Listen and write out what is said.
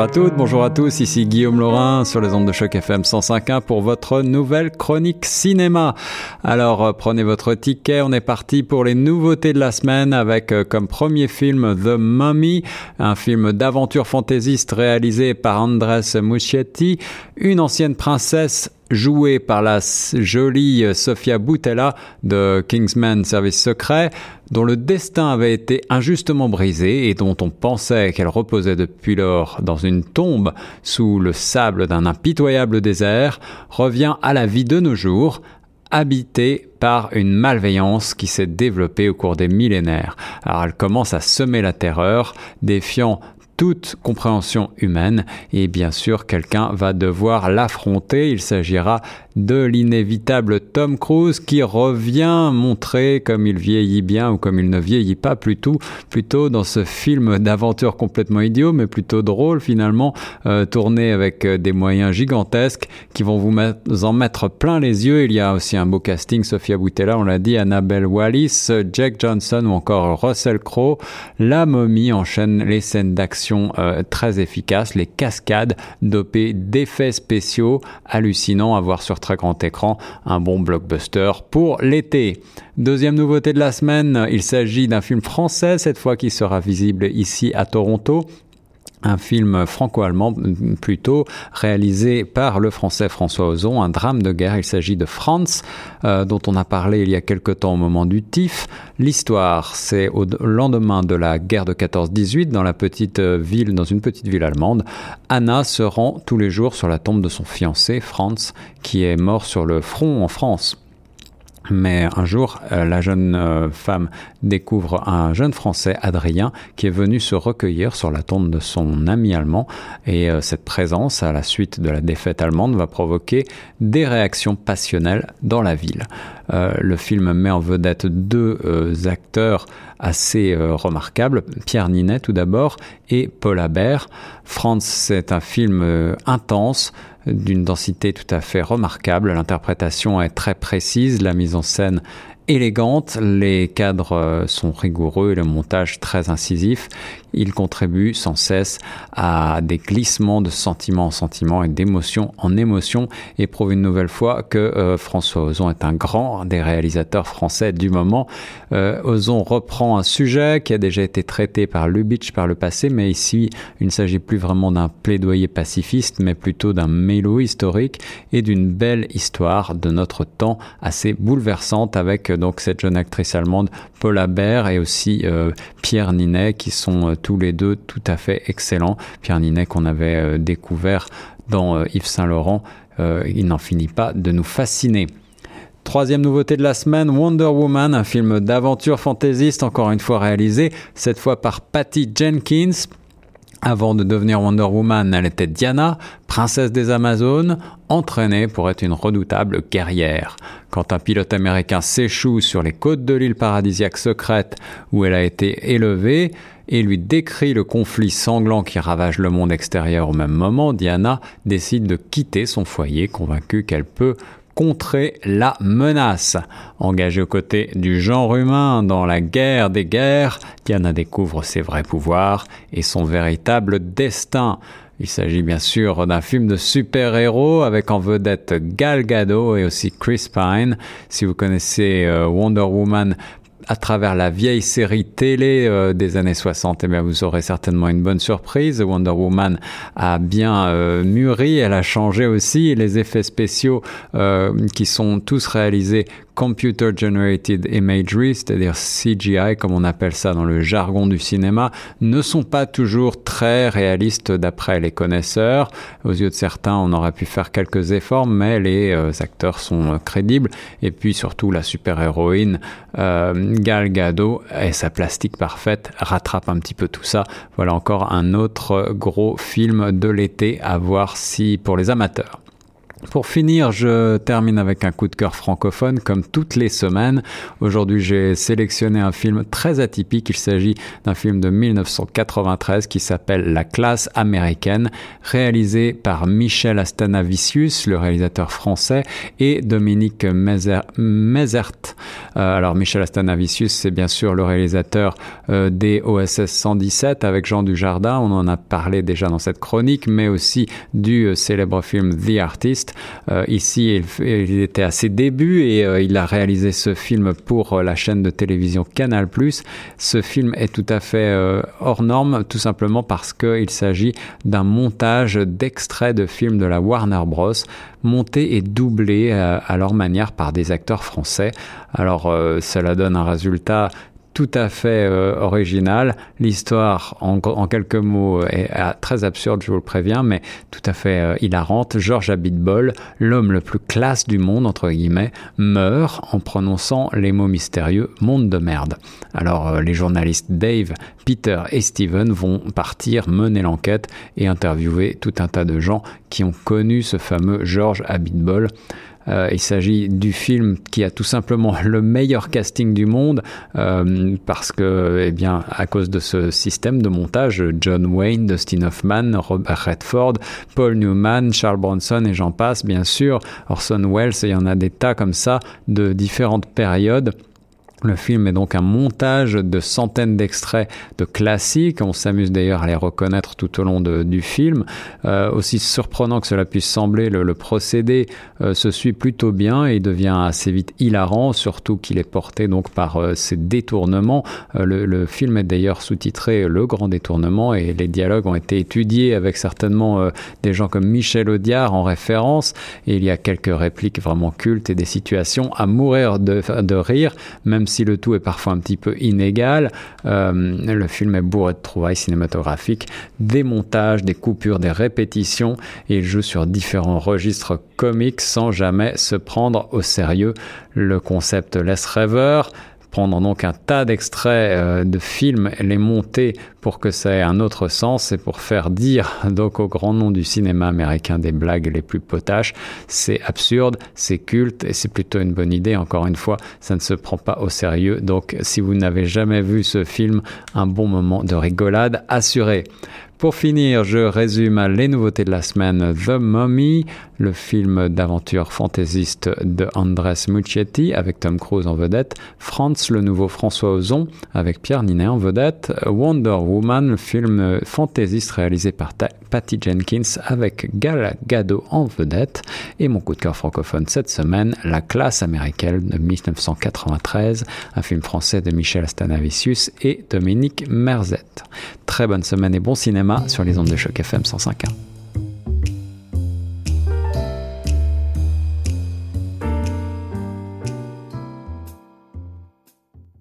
Bonjour à toutes, bonjour à tous, ici Guillaume Laurin sur les ondes de choc FM 105.1 pour votre nouvelle chronique cinéma. Alors euh, prenez votre ticket, on est parti pour les nouveautés de la semaine avec euh, comme premier film The Mummy, un film d'aventure fantaisiste réalisé par Andres Muschietti, une ancienne princesse jouée par la jolie Sofia Boutella de Kingsman Service Secret, dont le destin avait été injustement brisé et dont on pensait qu'elle reposait depuis lors dans une tombe sous le sable d'un impitoyable désert, revient à la vie de nos jours, habitée par une malveillance qui s'est développée au cours des millénaires. Alors elle commence à semer la terreur, défiant toute compréhension humaine et bien sûr quelqu'un va devoir l'affronter. Il s'agira de l'inévitable Tom Cruise qui revient montrer comme il vieillit bien ou comme il ne vieillit pas plutôt, plutôt dans ce film d'aventure complètement idiot mais plutôt drôle finalement, euh, tourné avec euh, des moyens gigantesques qui vont vous en mettre plein les yeux. Il y a aussi un beau casting, Sophia Boutella, on l'a dit, Annabelle Wallis, Jack Johnson ou encore Russell Crowe. La momie enchaîne les scènes d'action euh, très efficaces, les cascades dopées d'effets spéciaux hallucinants à voir sur grand écran, un bon blockbuster pour l'été. Deuxième nouveauté de la semaine, il s'agit d'un film français, cette fois qui sera visible ici à Toronto un film franco-allemand plutôt réalisé par le français François Ozon, un drame de guerre. Il s'agit de Franz, euh, dont on a parlé il y a quelque temps au moment du TIF. L'histoire, c'est au lendemain de la guerre de 14-18 dans euh, dans une petite ville allemande. Anna se rend tous les jours sur la tombe de son fiancé Franz, qui est mort sur le front en France. Mais un jour, euh, la jeune euh, femme découvre un jeune Français, Adrien, qui est venu se recueillir sur la tombe de son ami allemand. Et euh, cette présence, à la suite de la défaite allemande, va provoquer des réactions passionnelles dans la ville. le film met en vedette deux acteurs assez remarquables, Pierre Ninet tout d'abord et Paul Habert. Franz, c'est un film intense, d'une densité tout à fait remarquable. L'interprétation est très précise, la mise en scène élégante, les cadres euh, sont rigoureux et le montage très incisif. Il contribue sans cesse à des glissements de sentiment en sentiment et d'émotion en émotion et prouve une nouvelle fois que euh, François Ozon est un grand des réalisateurs français du moment. Euh, Ozon reprend un sujet qui a déjà été traité par Lubitsch par le passé, mais ici il ne s'agit plus vraiment d'un plaidoyer pacifiste, mais plutôt d'un mélo historique et d'une belle histoire de notre temps assez bouleversante avec donc cette jeune actrice allemande Paula Baer et aussi euh, Pierre Ninet qui sont euh, tous les deux tout à fait excellents. Pierre Ninet qu'on avait euh, découvert dans Yves Saint Laurent, il n'en finit pas de nous fasciner. Troisième nouveauté de la semaine, Wonder Woman, un film d'aventure fantaisiste encore une fois réalisé, cette fois par Patty Jenkins. Avant de devenir Wonder Woman, elle était Diana, princesse des Amazones, entraînée pour être une redoutable guerrière. Quand un pilote américain s'échoue sur les côtes de l'île paradisiaque secrète où elle a été élevée et lui décrit le conflit sanglant qui ravage le monde extérieur au même moment, Diana décide de quitter son foyer convaincue qu'elle peut contrer la menace. Engagée aux côtés du genre humain dans la guerre des guerres, Diana découvre ses vrais pouvoirs et son véritable destin. Il s'agit bien sûr d'un film de super-héros avec en vedette Gal Gadot et aussi Chris Pine. Si vous connaissez euh, Wonder Woman, à travers la vieille série télé euh, des années 60, eh bien, vous aurez certainement une bonne surprise. Wonder Woman a bien euh, mûri, elle a changé aussi. Les effets spéciaux euh, qui sont tous réalisés Computer Generated Imagery, c'est-à-dire CGI comme on appelle ça dans le jargon du cinéma, ne sont pas toujours très réalistes d'après les connaisseurs. Aux yeux de certains, on aurait pu faire quelques efforts, mais les acteurs sont crédibles. Et puis surtout, la super-héroïne Gal Gadot et sa plastique parfaite rattrape un petit peu tout ça. Voilà encore un autre gros film de l'été à voir si pour les amateurs. Pour finir, je termine avec un coup de cœur francophone comme toutes les semaines. Aujourd'hui, j'ai sélectionné un film très atypique. Il s'agit d'un film de 1993 qui s'appelle La classe américaine, réalisé par Michel Astanavicius, le réalisateur français, et Dominique Mézert. Euh, alors, Michel Astanavicius, c'est bien sûr le réalisateur euh, des OSS 117 avec Jean Dujardin. On en a parlé déjà dans cette chronique, mais aussi du euh, célèbre film The Artist euh, ici, il, était à ses débuts et euh, il a réalisé ce film pour euh, la chaîne de télévision Canal+. Ce film est tout à fait hors norme, tout simplement parce qu'il s'agit d'un montage d'extraits de films de la Warner Bros monté et doublé à leur manière par des acteurs français. Alors cela donne un résultat tout à fait euh, original. L'histoire, en, quelques mots, est, très absurde, je vous le préviens, mais tout à fait euh, hilarante. George Abitbol, l'homme le plus classe du monde, entre guillemets, meurt en prononçant les mots mystérieux « monde de merde ». Alors, euh, les journalistes Dave, Peter et Steven vont partir mener l'enquête et interviewer tout un tas de gens qui ont connu ce fameux George Abitbol. Euh, il s'agit du film qui a tout simplement le meilleur casting du monde euh, parce que, eh bien, à cause de ce système de montage, John Wayne, Dustin Hoffman, Robert Redford, Paul Newman, Charles Bronson et j'en passe, bien sûr, Orson Welles, il y en a des tas comme ça de différentes périodes. Le film est donc un montage de centaines d'extraits de classiques. On s'amuse d'ailleurs à les reconnaître tout au long du film. Euh, aussi surprenant que cela puisse sembler, le, procédé euh, se suit plutôt bien et devient assez vite hilarant, surtout qu'il est porté donc par euh, ces détournements. Le, le, film est d'ailleurs sous-titré Le Grand Détournement et les dialogues ont été étudiés avec certainement des gens comme Michel Audiard en référence. Il y a quelques répliques vraiment cultes et des situations à mourir de, de rire, même si le tout est parfois un petit peu inégal, euh, le film est bourré de trouvailles cinématographiques, des montages, des coupures, des répétitions, et il joue sur différents registres comiques sans jamais se prendre au sérieux. Le concept laisse rêveur, prendre donc un tas d'extraits euh, de films, les monter pour que ça ait un autre sens et pour faire dire donc au grand nom du cinéma américain des blagues les plus potaches. C'est absurde, c'est culte et c'est plutôt une bonne idée. Encore une fois, ça ne se prend pas au sérieux. Donc si vous n'avez jamais vu ce film, un bon moment de rigolade assuré. Pour finir, je résume les nouveautés de la semaine. The Mummy, le film d'aventure fantaisiste de Andres Muccietti avec Tom Cruise en vedette. Franz, le nouveau François Ozon avec Pierre Ninet en vedette. Wonder Woman, le film fantaisiste réalisé par Patty Jenkins avec Gal Gadot en vedette. Et mon coup de cœur francophone cette semaine, La classe américaine de 1993, un film français de Michel Stanavicius et Dominique Merzette. Très bonne semaine et bon cinéma sur les ondes de choc FM 105.1.